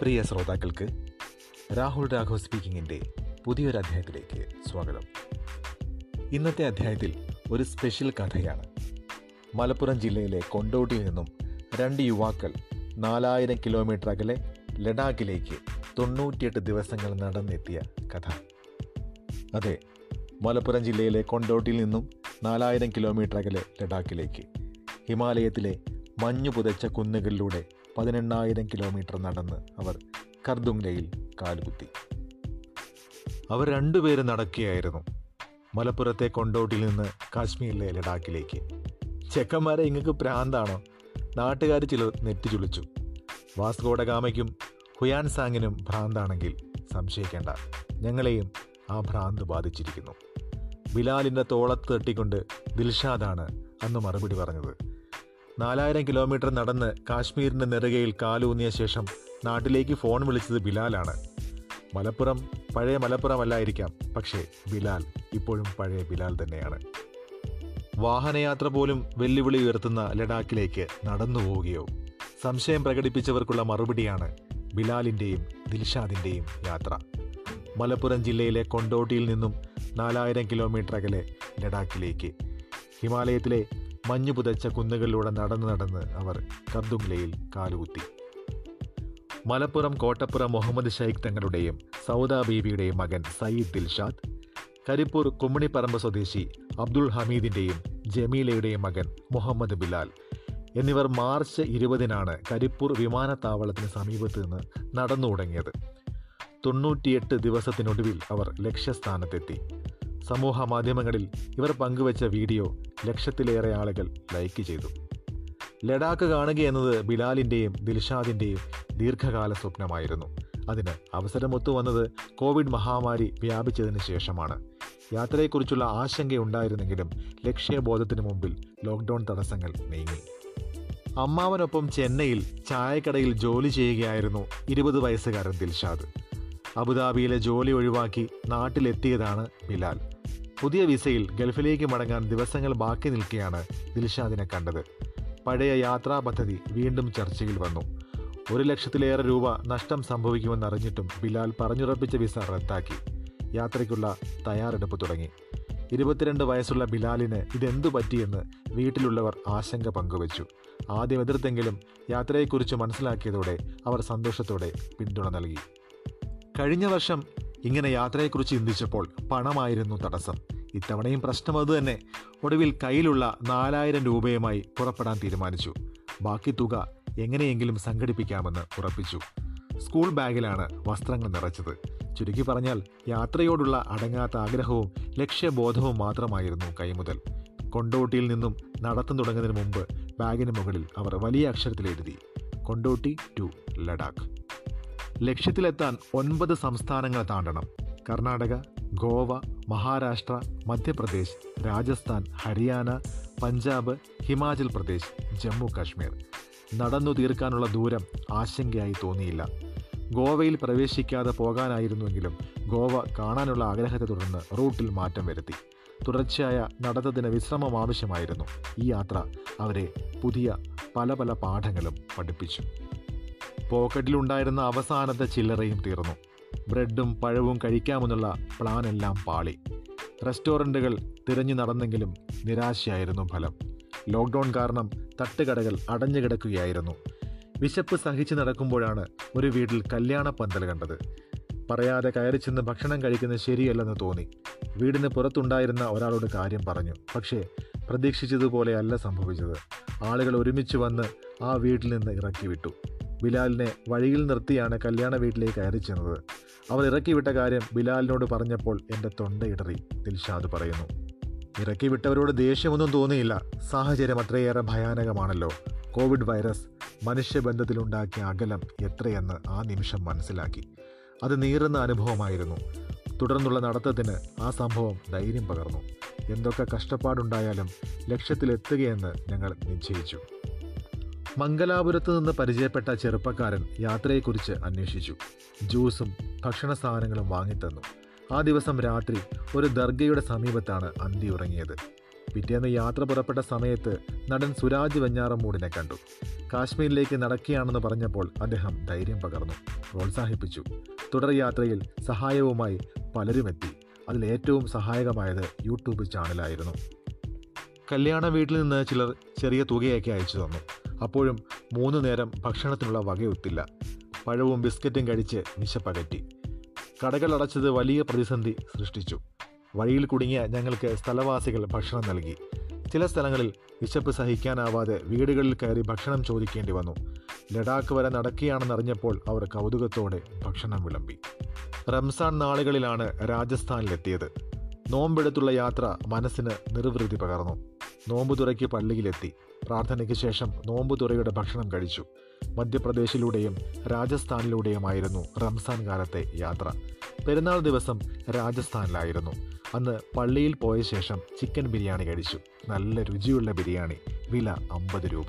പ്രിയ ശ്രോതാക്കൾക്ക് രാഹുൽ രാഘവ് സ്പീക്കിങ്ങിന്റെ പുതിയൊരു അധ്യായത്തിലേക്ക് സ്വാഗതം. ഇന്നത്തെ അധ്യായത്തിൽ ഒരു സ്പെഷ്യൽ കഥയാണ്. മലപ്പുറം ജില്ലയിലെ കൊണ്ടോട്ടിയിൽ നിന്നും രണ്ട് യുവാക്കൾ നാലായിരം കിലോമീറ്റർ അകലെ ലഡാക്കിലേക്ക് തൊണ്ണൂറ്റിയെട്ട് ദിവസങ്ങൾ നടന്നെത്തിയ കഥ. അതെ മലപ്പുറം ജില്ലയിലെ കൊണ്ടോട്ടിയിൽ നിന്നും നാലായിരം കിലോമീറ്റർ അകലെ ലഡാക്കിലേക്ക് ഹിമാലയത്തിലെ മഞ്ഞു പുതച്ച കുന്നുകളിലൂടെ പതിനെണ്ണായിരം കിലോമീറ്റർ നടന്ന് അവർ കർദുംഗയിൽ കാലുകുത്തി. അവർ രണ്ടുപേരും നടക്കുകയായിരുന്നു. മലപ്പുറത്തെ കൊണ്ടോട്ടിൽ നിന്ന് കാശ്മീരിലെ ലഡാക്കിലേക്ക്. ചെക്കന്മാരെ ഇങ്ങക്ക് പ്രാന്താണോ? നാട്ടുകാർ ചിലർ നെറ്റി ചുളിച്ചു. വാസ്കോഡഗാമയ്ക്കും ഹുയാൻ സാങ്ങിനും ഭ്രാന്താണെങ്കിൽ സംശയിക്കേണ്ട. ഞങ്ങളെയും ആ ഭ്രാന്ത് ബാധിച്ചിരിക്കുന്നു. ബിലാലിന്റെ തോളത്ത് തട്ടിക്കൊണ്ട് ദിൽഷാദാണ് അന്ന് മറുപടി പറഞ്ഞത്. നാലായിരം കിലോമീറ്റർ നടന്ന് കാശ്മീരിന്റെ നെറുകയിൽ കാലൂന്നിയ ശേഷം നാട്ടിലേക്ക് ഫോൺ വിളിച്ചത് ബിലാലാണ്. മലപ്പുറം പഴയ മലപ്പുറമല്ലായിരിക്കാം പക്ഷേ ബിലാൽ ഇപ്പോഴും പഴയ ബിലാൽ തന്നെയാണ്. വാഹനയാത്ര പോലും വെല്ലുവിളി ഉയർത്തുന്ന ലഡാക്കിലേക്ക് നടന്നു പോവുകയോ സംശയം പ്രകടിപ്പിച്ചവർക്കുള്ള മറുപടിയാണ് ബിലാലിന്റെയും ദിൽഷാദിന്റെയും യാത്ര. മലപ്പുറം ജില്ലയിലെ കൊണ്ടോട്ടിയിൽ നിന്നും നാലായിരം കിലോമീറ്റർ അകലെ ലഡാക്കിലേക്ക്. ഹിമാലയത്തിലെ മഞ്ഞു പുതച്ച കുന്നുകളിലൂടെ നടന്ന് നടന്ന് അവർ കർദുംഗ്ലയിൽ കാലുകുത്തി. മലപ്പുറം കോട്ടപ്പുറം മുഹമ്മദ് ഷെയ്ഖ് തങ്ങളുടെയും സൗദ ബീവിയുടെയും മകൻ സയ്യിദ് ദിൽഷാദ് കരിപ്പൂർ കുമ്മണിപ്പറമ്പ് സ്വദേശി അബ്ദുൾ ഹമീദിന്റെയും ജമീലയുടെയും മകൻ മുഹമ്മദ് ബിലാൽ എന്നിവർ മാർച്ച് ഇരുപതിനാണ് കരിപ്പൂർ വിമാനത്താവളത്തിന് സമീപത്ത് നിന്ന് നടന്നു തുടങ്ങിയത് തൊണ്ണൂറ്റിയെട്ട് ദിവസത്തിനൊടുവിൽ അവർ ലക്ഷ്യസ്ഥാനത്തെത്തി. സമൂഹ മാധ്യമങ്ങളിൽ ഇവർ പങ്കുവച്ച വീഡിയോ ലക്ഷത്തിലേറെ ആളുകൾ ലൈക്ക് ചെയ്തു. ലഡാക്ക് കാണുക എന്നത് ബിലാലിന്റെയും ദിൽഷാദിന്റെയും ദീർഘകാല സ്വപ്നമായിരുന്നു. അതിന് അവസരമൊത്തു വന്നത് കോവിഡ് മഹാമാരി വ്യാപിച്ചതിന് ശേഷമാണ്. യാത്രയെക്കുറിച്ചുള്ള ആശങ്കയുണ്ടായിരുന്നെങ്കിലും ലക്ഷ്യബോധത്തിന് മുമ്പിൽ ലോക്ക്ഡൗൺ തടസ്സങ്ങൾ നീങ്ങി. അമ്മാവനൊപ്പം ചെന്നൈയിൽ ചായക്കടയിൽ ജോലി ചെയ്യുകയായിരുന്നു ഇരുപത് വയസ്സുകാരൻ ദിൽഷാദ്. അബുദാബിയിലെ ജോലി ഒഴിവാക്കി നാട്ടിലെത്തിയതാണ് ബിലാൽ. പുതിയ വിസയിൽ ഗൾഫിലേക്ക് മടങ്ങാൻ ദിവസങ്ങൾ ബാക്കി നിൽക്കെയാണ് ദിൽഷാദിനെ കണ്ടത്. പഴയ യാത്രാ പദ്ധതി വീണ്ടും ചർച്ചയിൽ വന്നു. ഒരു ലക്ഷത്തിലേറെ രൂപ നഷ്ടം സംഭവിക്കുമെന്നറിഞ്ഞിട്ടും ബിലാൽ പറഞ്ഞുറപ്പിച്ച വിസ റദ്ദാക്കി. യാത്രയ്ക്കുള്ള തയ്യാറെടുപ്പ് തുടങ്ങി. ഇരുപത്തിരണ്ട് വയസ്സുള്ള ബിലാലിന് ഇതെന്തു പറ്റിയെന്ന് വീട്ടിലുള്ളവർ ആശങ്ക പങ്കുവച്ചു. ആദ്യം എതിർത്തെങ്കിലും യാത്രയെക്കുറിച്ച് മനസ്സിലാക്കിയതോടെ അവർ സന്തോഷത്തോടെ പിന്തുണ നൽകി. കഴിഞ്ഞ വർഷം ഇങ്ങനെ യാത്രയെക്കുറിച്ച് ചിന്തിച്ചപ്പോൾ പണമായിരുന്നു തടസ്സം. ഇത്തവണയും പ്രശ്നം അതുതന്നെ ഒടുവിൽ കയ്യിലുള്ള നാലായിരം രൂപയുമായി പുറപ്പെടാൻ തീരുമാനിച്ചു. ബാക്കി തുക എങ്ങനെയെങ്കിലും സംഘടിപ്പിക്കാമെന്ന് ഉറപ്പിച്ചു. സ്കൂൾ ബാഗിലാണ് വസ്ത്രങ്ങൾ നിറച്ചത്. ചുരുക്കി പറഞ്ഞാൽ യാത്രയോടുള്ള അടങ്ങാത്ത ആഗ്രഹവും ലക്ഷ്യബോധവും മാത്രമായിരുന്നു കൈമുതൽ. കൊണ്ടോട്ടിയിൽ നിന്നും നടത്തം തുടങ്ങുന്നതിന് മുമ്പ് ബാഗിന് മുകളിൽ അവർ വലിയ അക്ഷരത്തിൽ എഴുതി. കൊണ്ടോട്ടി ടു ലഡാക്ക്. ലക്ഷ്യത്തിലെത്താൻ ഒൻപത് സംസ്ഥാനങ്ങൾ താണ്ടണം. കർണാടക ഗോവ മഹാരാഷ്ട്ര മധ്യപ്രദേശ് രാജസ്ഥാൻ ഹരിയാന പഞ്ചാബ് ഹിമാചൽ പ്രദേശ് ജമ്മു കാശ്മീർ. നടന്നു തീർക്കാനുള്ള ദൂരം ആശങ്കയായി തോന്നിയില്ല. ഗോവയിൽ പ്രവേശിക്കാതെ പോകാനായിരുന്നുവെങ്കിലും ഗോവ കാണാനുള്ള ആഗ്രഹത്തെ തുടർന്ന് റൂട്ടിൽ മാറ്റം വരുത്തി. തുടർച്ചയായ നടത്തത്തിന് വിശ്രമം ആവശ്യമായിരുന്നു. ഈ യാത്ര അവരെ പുതിയ പല പല പാഠങ്ങളും പഠിപ്പിച്ചു. പോക്കറ്റിലുണ്ടായിരുന്ന അവസാനത്തെ ചില്ലറയും തീർന്നു. ബ്രെഡും പഴവും കഴിക്കാമെന്നുള്ള പ്ലാനെല്ലാം പാളി. റെസ്റ്റോറന്റുകൾ തിരഞ്ഞു നടന്നെങ്കിലും നിരാശയായിരുന്നു ഫലം. ലോക്ക്ഡൗൺ കാരണം തട്ടുകടകൾ അടഞ്ഞു കിടക്കുകയായിരുന്നു. വിശപ്പ് സഹിച്ചു നടക്കുമ്പോഴാണ് ഒരു വീട്ടിൽ കല്യാണ പന്തൽ കണ്ടത്. പറയാതെ കയറി ചെന്ന് ഭക്ഷണം കഴിക്കുന്നത് ശരിയല്ലെന്ന് തോന്നി. വീടിന് പുറത്തുണ്ടായിരുന്ന ഒരാളോട് കാര്യം പറഞ്ഞു. പക്ഷേ പ്രതീക്ഷിച്ചതുപോലെയല്ല സംഭവിച്ചത്. ആളുകൾ ഒരുമിച്ച് വന്ന് ആ വീട്ടിൽ നിന്ന് ഇറക്കി വിട്ടു ബിലാലിനെ വഴിയിൽ നിർത്തിയാണ് കല്യാണ വീട്ടിലേക്ക് കയറി ചെന്നത്. അവർ ഇറക്കി വിട്ട കാര്യം ബിലാലിനോട് പറഞ്ഞപ്പോൾ എന്റെ ഇടറി ദിൽഷാദ് പറയുന്നു. ഇറക്കി വിട്ടവരോട് ദേഷ്യമൊന്നും തോന്നിയില്ല. സാഹചര്യം അത്രയേറെ ഭയാനകമാണല്ലോ. കോവിഡ് വൈറസ് മനുഷ്യബന്ധത്തിലുണ്ടാക്കിയ അകലം എത്രയെന്ന് ആ നിമിഷം മനസ്സിലാക്കി. അത് നീറുന്ന അനുഭവമായിരുന്നു. തുടർന്നുള്ള നടത്തത്തിന് ആ സംഭവം ധൈര്യം പകർന്നു. എന്തൊക്കെ കഷ്ടപ്പാടുണ്ടായാലും ലക്ഷ്യത്തിലെത്തുകയെന്ന് ഞങ്ങൾ നിശ്ചയിച്ചു. മംഗലാപുരത്ത് നിന്ന് പരിചയപ്പെട്ട ചെറുപ്പക്കാരൻ യാത്രയെക്കുറിച്ച് അന്വേഷിച്ചു. ജ്യൂസും ഭക്ഷണ സാധനങ്ങളും വാങ്ങിത്തന്നു. ആ ദിവസം രാത്രി ഒരു ദർഗയുടെ സമീപത്താണ് അന്തി ഉറങ്ങിയത്. പിറ്റേന്ന് യാത്ര പുറപ്പെട്ട സമയത്ത് നടൻ സുരാജ് വെഞ്ഞാറമൂടിനെ കണ്ടു. കാശ്മീരിലേക്ക് നടക്കുകയാണെന്ന് പറഞ്ഞപ്പോൾ അദ്ദേഹം ധൈര്യം പകർന്നു. പ്രോത്സാഹിപ്പിച്ചു. തുടർ യാത്രയിൽ സഹായവുമായി പലരുമെത്തി. അതിൽ ഏറ്റവും സഹായകമായത് യൂട്യൂബ് ചാനലായിരുന്നു. കല്യാണ വീട്ടിൽ നിന്ന് ചിലർ ചെറിയ തുകയൊക്കെ അയച്ചു തന്നു. അപ്പോഴും മൂന്ന് നേരം ഭക്ഷണത്തിനുള്ള വകയൊത്തില്ല. പഴവും ബിസ്ക്കറ്റും കഴിച്ച് വിശപ്പകറ്റി കടകൾ അടച്ചത് വലിയ പ്രതിസന്ധി സൃഷ്ടിച്ചു. വഴിയിൽ കുടുങ്ങിയ ഞങ്ങൾക്ക് സ്ഥലവാസികൾ ഭക്ഷണം നൽകി. ചില സ്ഥലങ്ങളിൽ വിശപ്പ് സഹിക്കാനാവാതെ വീടുകളിൽ കയറി ഭക്ഷണം ചോദിക്കേണ്ടി വന്നു. ലഡാക്ക് വരെ നടക്കുകയാണെന്നറിഞ്ഞപ്പോൾ അവർ കൗതുകത്തോടെ ഭക്ഷണം വിളമ്പി. റംസാൻ നാളുകളിലാണ് രാജസ്ഥാനിലെത്തിയത്. നോമ്പെടുത്തുള്ള യാത്ര മനസ്സിന് നിർവൃതി പകർന്നു. നോമ്പ് തുറയ്ക്ക് പള്ളിയിലെത്തി. പ്രാർത്ഥനയ്ക്ക് ശേഷം നോമ്പുതുറയുടെ ഭക്ഷണം കഴിച്ചു. മധ്യപ്രദേശിലൂടെയും രാജസ്ഥാനിലൂടെയുമായിരുന്നു റംസാൻ കാലത്തെ യാത്ര. പെരുന്നാൾ ദിവസം രാജസ്ഥാനിലായിരുന്നു. അന്ന് പള്ളിയിൽ പോയ ശേഷം ചിക്കൻ ബിരിയാണി കഴിച്ചു. നല്ല രുചിയുള്ള ബിരിയാണി. വില അമ്പത് രൂപ.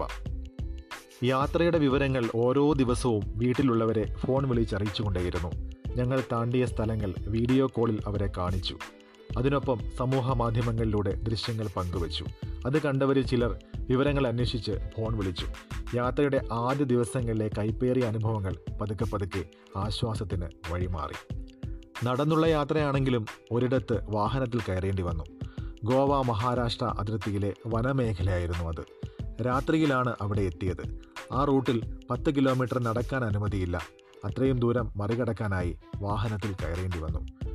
യാത്രയുടെ വിവരങ്ങൾ ഓരോ ദിവസവും വീട്ടിലുള്ളവരെ ഫോൺ വിളിച്ചറിയിച്ചുകൊണ്ടേയിരുന്നു. ഞങ്ങൾ താണ്ടിയ സ്ഥലങ്ങൾ വീഡിയോ കോളിൽ അവരെ കാണിച്ചു. അതിനൊപ്പം സമൂഹ മാധ്യമങ്ങളിലൂടെ ദൃശ്യങ്ങൾ പങ്കുവച്ചു. അത് കണ്ടവരിൽ ചിലർ വിവരങ്ങൾ അന്വേഷിച്ച് ഫോൺ വിളിച്ചു. യാത്രയുടെ ആദ്യ ദിവസങ്ങളിലെ കൈപ്പേറിയ അനുഭവങ്ങൾ പതുക്കെ പതുക്കെ ആശ്വാസത്തിന് വഴിമാറി. നടന്നുള്ള യാത്രയാണെങ്കിലും ഒരിടത്ത് വാഹനത്തിൽ കയറേണ്ടി വന്നു. ഗോവ മഹാരാഷ്ട്ര അതിർത്തിയിലെ വനമേഖലയായിരുന്നു അത്. രാത്രിയിലാണ് അവിടെ എത്തിയത്. ആ റൂട്ടിൽ പത്ത് കിലോമീറ്റർ നടക്കാൻ അനുമതിയില്ല. അത്രയും ദൂരം മറികടക്കാനായി വാഹനത്തിൽ കയറേണ്ടി വന്നു.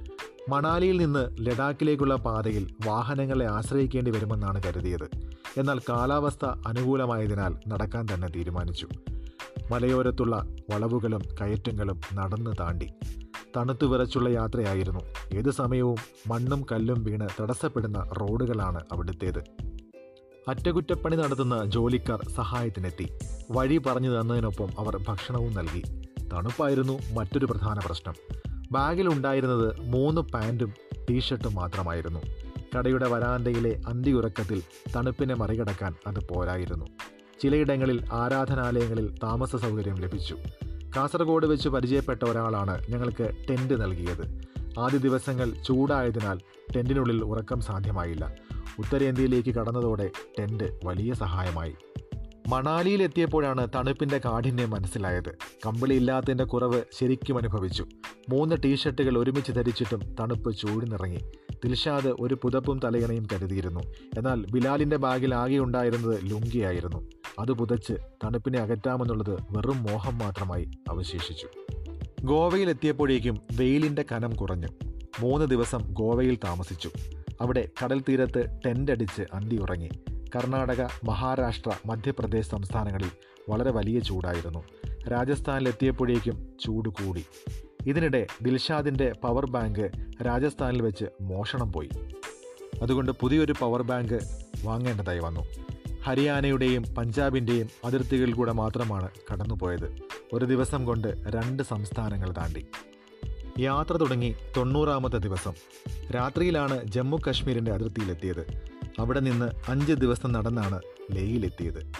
മണാലിയിൽ നിന്ന് ലഡാക്കിലേക്കുള്ള പാതയിൽ വാഹനങ്ങളെ ആശ്രയിക്കേണ്ടി വരുമെന്നാണ് കരുതിയത്. എന്നാൽ കാലാവസ്ഥ അനുകൂലമായതിനാൽ നടക്കാൻ തന്നെ തീരുമാനിച്ചു. മലയോരത്തുള്ള വളവുകളും കയറ്റങ്ങളും നടന്നു താണ്ടി. തണുത്തു വിറച്ചുള്ള യാത്രയായിരുന്നു. ഏത് സമയവും മണ്ണും കല്ലും വീണ് തടസ്സപ്പെടുന്ന റോഡുകളാണ് അവിടുത്തേത്. അറ്റകുറ്റപ്പണി നടത്തുന്ന ജോലിക്കാർ സഹായത്തിനെത്തി. വഴി പറഞ്ഞു തന്നതിനൊപ്പം അവർ ഭക്ഷണവും നൽകി. തണുപ്പായിരുന്നു മറ്റൊരു പ്രധാന പ്രശ്നം. ബാഗിലുണ്ടായിരുന്നത് മൂന്ന് പാന്റും ടീഷർട്ടും മാത്രമായിരുന്നു. കടയുടെ വരാന്തയിലെ അന്തിയുറക്കത്തിൽ തണുപ്പിനെ മറികടക്കാൻ അത് പോരായിരുന്നു. ചിലയിടങ്ങളിൽ ആരാധനാലയങ്ങളിൽ താമസ സൗകര്യം ലഭിച്ചു. കാസർഗോഡ് വെച്ച് പരിചയപ്പെട്ട ഒരാളാണ് ഞങ്ങൾക്ക് ടെന്റ് നൽകിയത്. ആദ്യ ദിവസങ്ങൾ ചൂടായതിനാൽ ടെന്റിനുള്ളിൽ ഉറക്കം സാധ്യമായില്ല. ഉത്തരേന്ത്യയിലേക്ക് കടന്നതോടെ ടെന്റ് വലിയ സഹായമായി. മണാലിയിൽ എത്തിയപ്പോഴാണ് തണുപ്പിന്റെ കാഠിന്യം മനസ്സിലായത്. കമ്പിളിയില്ലാത്തതിന്റെ കുറവ് ശരിക്കും അനുഭവിച്ചു. മൂന്ന് ടീഷർട്ടുകൾ ഒരുമിച്ച് ധരിച്ചിട്ടും തണുപ്പ് ചൂടിനിറങ്ങി ദിൽഷാദ് ഒരു പുതപ്പും തലയണയും കരുതിയിരുന്നു. എന്നാൽ ബിലാലിന്റെ ബാഗിൽ ആകെ ഉണ്ടായിരുന്നത് ലുങ്കിയായിരുന്നു. അത് പുതച്ച് തണുപ്പിനെ അകറ്റാമെന്നുള്ളത് വെറും മോഹം മാത്രമായി അവശേഷിച്ചു. ഗോവയിൽ എത്തിയപ്പോഴേക്കും വെയിലിന്റെ കനം കുറഞ്ഞു. മൂന്ന് ദിവസം ഗോവയിൽ താമസിച്ചു. അവിടെ കടൽ തീരത്ത് ടെന്റ് അടിച്ച് അന്തി ഉറങ്ങി. കർണാടക മഹാരാഷ്ട്ര മധ്യപ്രദേശ് സംസ്ഥാനങ്ങളിൽ വളരെ വലിയ ചൂടായിരുന്നു. രാജസ്ഥാനിലെത്തിയപ്പോഴേക്കും ചൂട് കൂടി. ഇതിനിടെ ദിൽഷാദിന്റെ പവർ ബാങ്ക് രാജസ്ഥാനിൽ വെച്ച് മോഷണം പോയി. അതുകൊണ്ട് പുതിയൊരു പവർ ബാങ്ക് വാങ്ങേണ്ടതായി വന്നു. ഹരിയാനയുടെയും പഞ്ചാബിന്റെയും അതിർത്തികളിൽ കൂടെ മാത്രമാണ് കടന്നുപോയത്. ഒരു ദിവസം കൊണ്ട് രണ്ട് സംസ്ഥാനങ്ങൾ താണ്ടി. യാത്ര തുടങ്ങി തൊണ്ണൂറാമത്തെ ദിവസം. രാത്രിയിലാണ് ജമ്മു കശ്മീരിന്റെ അതിർത്തിയിലെത്തിയത്. അവിടെ നിന്ന് അഞ്ച് ദിവസം നടന്നാണ് ലേയിലെത്തിയത്.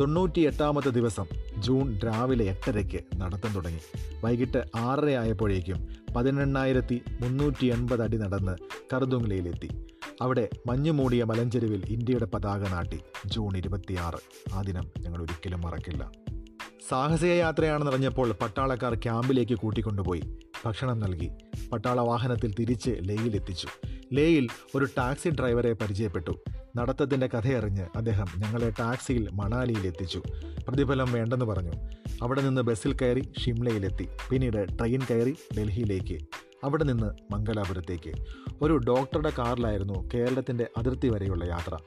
തൊണ്ണൂറ്റി എട്ടാമത്തെ ദിവസം ജൂൺ രാവിലെ എട്ടരയ്ക്ക് നടത്തം തുടങ്ങി. വൈകിട്ട് ആറര ആയപ്പോഴേക്കും പതിനെണ്ണായിരത്തി മുന്നൂറ്റി എൺപത് അടി നടന്ന് കർദുങ്ലയിലെത്തി അവിടെ മഞ്ഞുമൂടിയ മലഞ്ചെരുവിൽ ഇന്ത്യയുടെ പതാക നാട്ടി ജൂൺ ഇരുപത്തിയാറ്. ആ ദിനം ഞങ്ങൾ ഒരിക്കലും മറക്കില്ല. സാഹസിക യാത്രയാണെന്നറിഞ്ഞപ്പോൾ പട്ടാളക്കാർ ക്യാമ്പിലേക്ക് കൂട്ടിക്കൊണ്ടുപോയി. ഭക്ഷണം നൽകി. പട്ടാള വാഹനത്തിൽ തിരിച്ച് ലേയിലെത്തിച്ചു. ലേയിൽ ഒരു ടാക്സി ഡ്രൈവറെ പരിചയപ്പെട്ടു. നടത്തത്തിന്റെ കഥയറിഞ്ഞ് അദ്ദേഹം ഞങ്ങളെ ടാക്സിയിൽ മണാലിയിൽ എത്തിച്ചു പ്രതിഫലം വേണ്ടെന്ന് പറഞ്ഞു. അവിടെ നിന്ന് ബസ്സിൽ കയറി ഷിംലയിലെത്തി. പിന്നീട് ട്രെയിൻ കയറി ഡൽഹിയിലേക്ക്. അവിടെ നിന്ന് മംഗലാപുരത്തേക്ക്. ഒരു ഡോക്ടറുടെ കാറിലായിരുന്നു കേരളത്തിന്റെ അതിർത്തി വരെയുള്ള യാത്ര.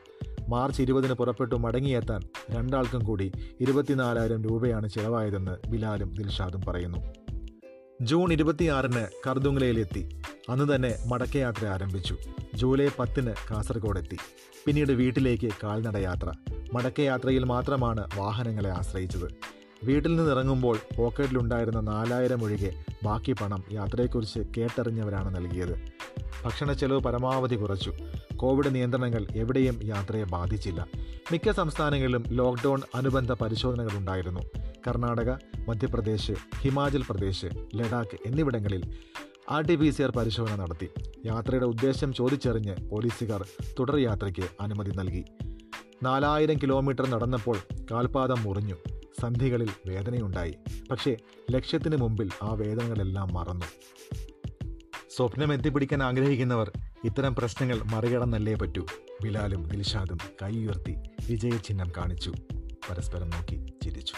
മാർച്ച് ഇരുപതിന് പുറപ്പെട്ടു മടങ്ങിയെത്താൻ രണ്ടാൾക്കും കൂടി ഇരുപത്തിനാലായിരം രൂപയാണ് ചിലവായതെന്ന് ബിലാലും ദിൽഷാദും പറയുന്നു. ജൂൺ ഇരുപത്തിയാറിന് കർദുങ്ലയിലെത്തി അന്ന് തന്നെ മടക്കയാത്ര ആരംഭിച്ചു. ജൂലൈ പത്തിന് കാസർഗോഡെത്തി. പിന്നീട് വീട്ടിലേക്ക് കാൽനടയാത്ര. മടക്കയാത്രയിൽ മാത്രമാണ് വാഹനങ്ങളെ ആശ്രയിച്ചത്. വീട്ടിൽ നിന്ന് ഇറങ്ങുമ്പോൾ പോക്കറ്റിലുണ്ടായിരുന്ന നാലായിരം ഒഴികെ ബാക്കി പണം യാത്രയെക്കുറിച്ച് കേട്ടറിഞ്ഞവരാണ് നൽകിയത്. ഭക്ഷണ ചെലവ് പരമാവധി കുറച്ചു. കോവിഡ് നിയന്ത്രണങ്ങൾ എവിടെയും യാത്രയെ ബാധിച്ചില്ല. മിക്ക സംസ്ഥാനങ്ങളിലും ലോക്ക്ഡൗൺ അനുബന്ധ പരിശോധനകൾ ഉണ്ടായിരുന്നു കർണാടക മധ്യപ്രദേശ് ഹിമാചൽ പ്രദേശ് ലഡാക്ക് എന്നിവിടങ്ങളിൽ R T P C R പരിശോധന നടത്തി. യാത്രയുടെ ഉദ്ദേശം ചോദിച്ചറിഞ്ഞ് പോലീസുകാർ തുടർ യാത്രയ്ക്ക് അനുമതി നൽകി. നാലായിരം കിലോമീറ്റർ നടന്നപ്പോൾ കാൽപാദം മുറിഞ്ഞു. സന്ധികളിൽ വേദനയുണ്ടായി. പക്ഷേ ലക്ഷ്യത്തിന് മുമ്പിൽ ആ വേദനകളെല്ലാം മറന്നു. സ്വപ്നം എത്തിപ്പിടിക്കാൻ ആഗ്രഹിക്കുന്നവർ ഇത്തരം പ്രശ്നങ്ങൾ മറികടന്നല്ലേ പറ്റൂ. ബിലാലും ദിൽഷാദും കൈ ഉയർത്തി വിജയചിഹ്നം കാണിച്ചു. പരസ്പരം നോക്കി ചിരിച്ചു.